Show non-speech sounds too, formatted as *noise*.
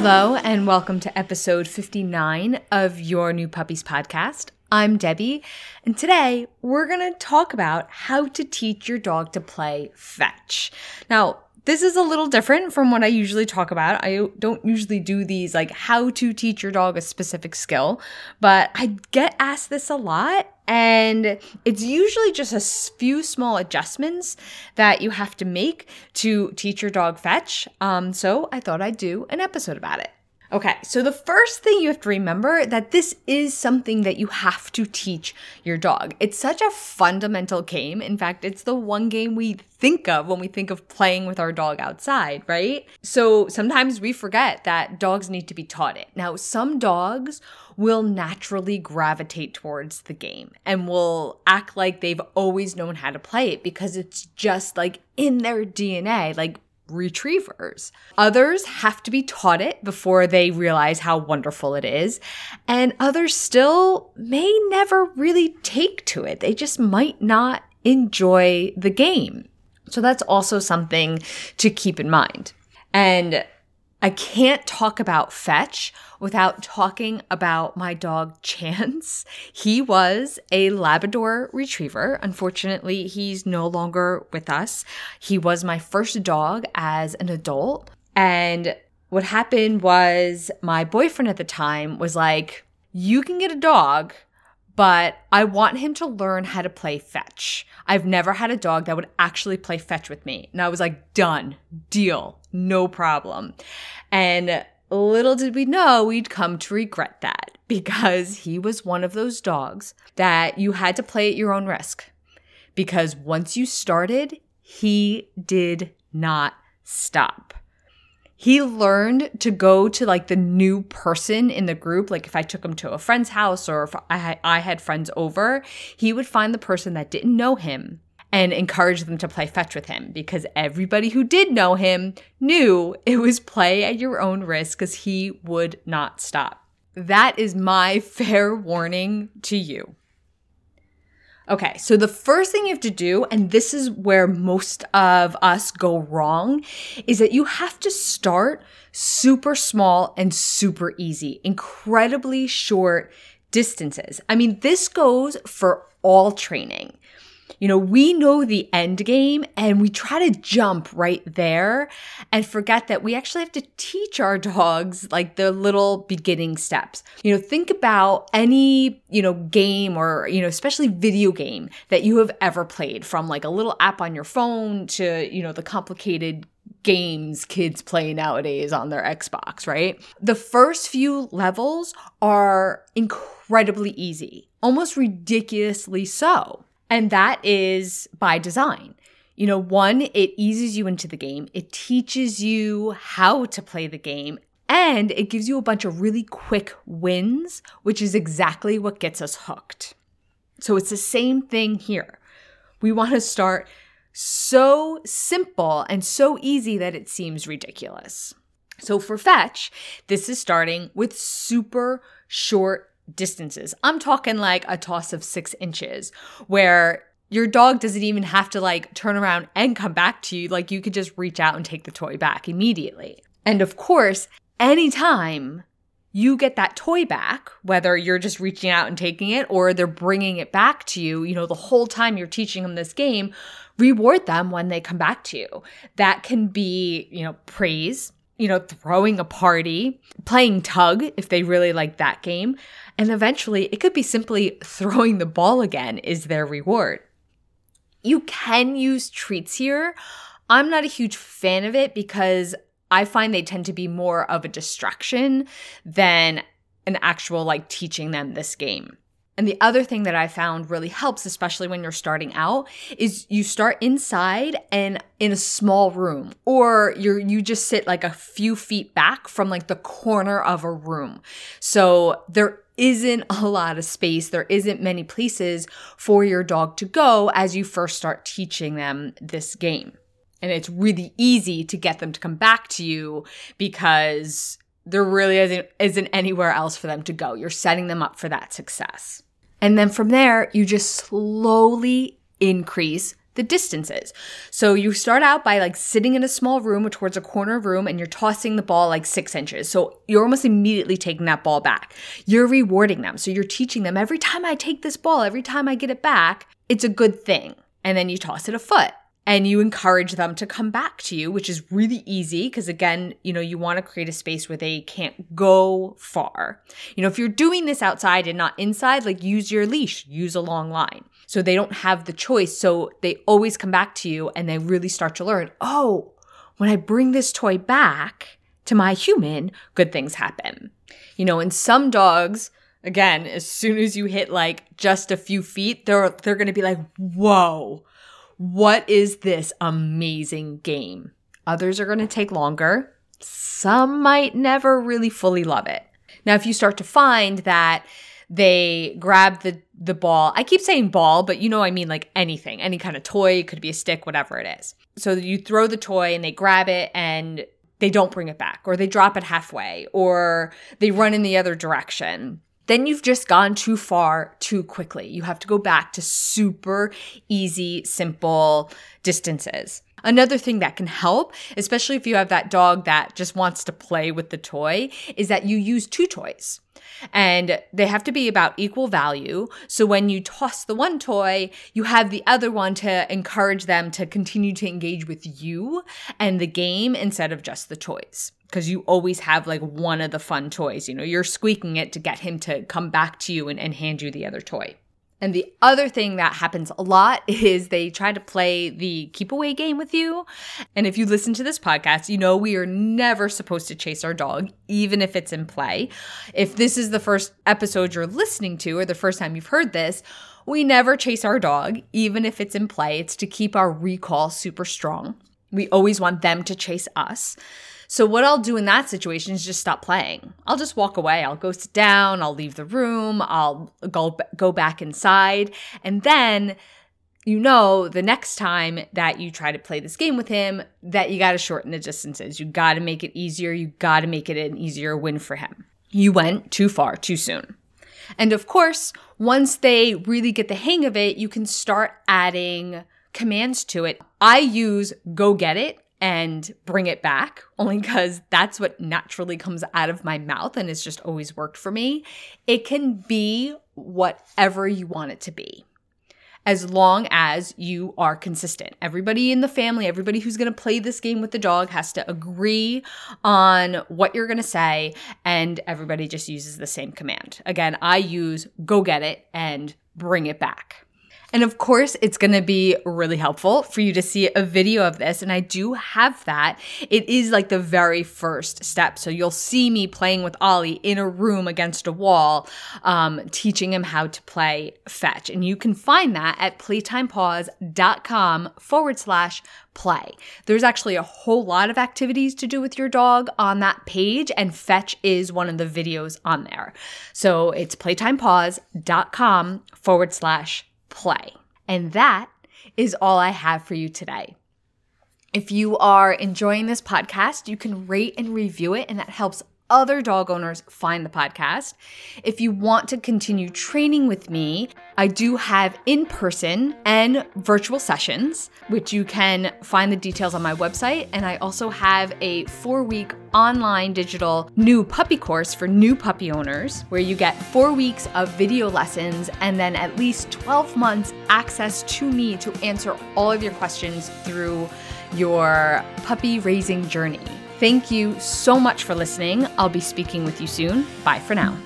Hello, and welcome to episode 59 of your New Puppies podcast. I'm Debbie, and today we're going to talk about how to teach your dog to play fetch. Now, this is a little different from what I usually talk about. I don't usually do these like how to teach your dog a specific skill, but I get asked this a lot. And it's usually just a few small adjustments that you have to make to teach your dog fetch. Um, so I thought I'd do an episode about it. Okay, so the first thing you have to remember that this is something that you have to teach your dog. It's such a fundamental game. In fact, it's the one game we think of when we think of playing with our dog outside, right? So sometimes we forget that dogs need to be taught it. Now, some dogs will naturally gravitate towards the game and will act like they've always known how to play it because it's just like in their DNA. Like retrievers. Others have to be taught it before they realize how wonderful it is. And others still may never really take to it. They just might not enjoy the game. So that's also something to keep in mind. And I can't talk about Fetch without talking about my dog *laughs* Chance. He was a Labrador retriever. Unfortunately, he's no longer with us. He was my first dog as an adult. And what happened was my boyfriend at the time was like, You can get a dog, but I want him to learn how to play fetch. I've never had a dog that would actually play fetch with me. And I was like, done, deal, no problem. And little did we know we'd come to regret that *laughs* because he was one of those dogs that you had to play at your own risk. Because once you started, he did not stop he learned to go to like the new person in the group. Like if I took him to a friend's house or if I I had friends over, he would find the person that didn't know him and encourage them to play fetch with him because everybody who did know him knew it was play at your own risk because he would not stop. That is my *laughs* fair warning to you. Okay, so the first thing you have to do, and this is where most of us go wrong, is that you have to start super small and super easy, incredibly short distances. I mean, this goes for all training. You know, we know the end game and we try to jump right there and forget that we actually have to teach our dogs like the little beginning steps. You know, think about any, you know, game or, you know, especially video game that you have ever played from like a little app on your phone to, you know, the complicated games kids play nowadays on their Xbox, right? The first few levels are incredibly easy, almost ridiculously so. And that is by design. You know, one, it eases you into the game, it teaches you how to play the game, and it gives you a bunch of really quick wins, which is exactly what gets us hooked. So it's the same thing here. We want to start so simple and so easy that it seems ridiculous. So for fetch, this is starting with super short distances. I'm talking like a toss of six inches where your dog doesn't even have to like turn around and come back to you. Like you could just reach out and take the toy back immediately. And of course, anytime you get that toy back, whether you're just reaching out and taking it or they're bringing it back to you, you know, the whole time you're teaching them this game, reward them when they come back to you. That can be, you know, praise, you know, throwing a party, playing tug if they really like that game. And eventually, it could be simply *laughs* throwing the ball again is their reward. You can use treats here. I'm not a huge fan of it because I find they tend to be more of a distraction than an actual like teaching them this game. And the other thing that I found really helps, especially when you're starting out, is you start inside and in a small room, or you're you just sit like a few feet back from like the corner of a room. So there isn't a lot of space. There isn't many places for your dog to go as you first start teaching them this game. And it's really easy to get them to come back to you because there really isn't, isn't anywhere else for them to go. You're setting them up for that success. And then from there, you just slowly increase the distances. So you start out by like sitting in a small room or towards a corner room and you're tossing the ball like six inches. So you're almost immediately taking that ball back. You're rewarding them. So you're teaching them every time I take this ball, every time I get it back, it's a good thing. And then you toss it a foot and you encourage them to come back to you, which is really easy because again, you know, you want to create a space where they can't go far. You know, if you're doing this outside and not inside, like use your leash, use a long line. So they don't have the choice. So they always come back to you and they really start to learn, oh, when I bring this toy back to my human, good things happen. You know, and some dogs, again, as soon as you hit like just a few feet, they're they're gonna be like, whoa what is this amazing game? Others are going to take longer. Some might never really fully love it. Now, if you start to find that they grab the the ball. I keep saying ball, but you know I mean like anything, any kind of toy, it could be a stick, whatever it is. So you throw the toy and they grab it and they don't bring it back or they drop it halfway or they run in the other direction then you've just gone too far too quickly. You have to go back to super easy, simple distances. Another thing that can help, especially if you have that dog that just wants to play with the toy, is that you use two toys. And they have to be about equal value. So when you toss the one toy, you have the other one to encourage them to continue to engage with you and the game instead of just the toys because you always have like one of the fun toys. You know, you're squeaking it to get him to come back to you and, and hand you the other toy. And the other thing that happens a lot *laughs* is they try to play the keep away game with you. And if you listen to this podcast, you know we are never supposed to chase our dog, even if it's in play. If this is the first episode you're listening to or the first time you've heard this, we never chase our dog, even if it's in play. It's to keep our recall super strong. We always want them to chase us. So what I'll do in that situation is just stop playing. I'll just walk away. I'll go sit down, I'll leave the room, I'll go go back inside, and then you know the next time that you try to play this game with him that you got to shorten the distances. You got to make it easier. You got to make it an easier win for him. You went too far too soon. And of course, once they really get the hang of it, you can start adding commands to it. I use go get it and bring it back only because that's what naturally comes out of my mouth and it's just always worked for me. It can be whatever you want it to be as long as you are consistent. Everybody in the family, everybody who's going to play this game with the dog has to agree on what you're going to say, and everybody just uses the same command. Again, I use go get it and bring it back. And of course, it's going to be really helpful for you to see a video of this. And I do have that. It is like the very first step. So you'll see me playing with Ollie in a room against a wall, um, teaching him how to play fetch. And you can find that at playtimepaws.com forward slash play. There's actually a whole lot of activities to do with your dog on that page, and fetch is one of the videos on there. So it's playtimepaws.com forward slash play. And that is all I have for you today. If you are enjoying this podcast, you can rate and review it, and that helps other dog owners find the podcast. If you want to continue training with me, I do have in person and virtual sessions, which you can find the details on my website. And I also have a four week online digital new puppy course for new puppy owners, where you get four weeks of video lessons and then at least 12 months access to me to answer all of your questions through your puppy raising journey. Thank you so much for listening. I'll be speaking with you soon. Bye for now.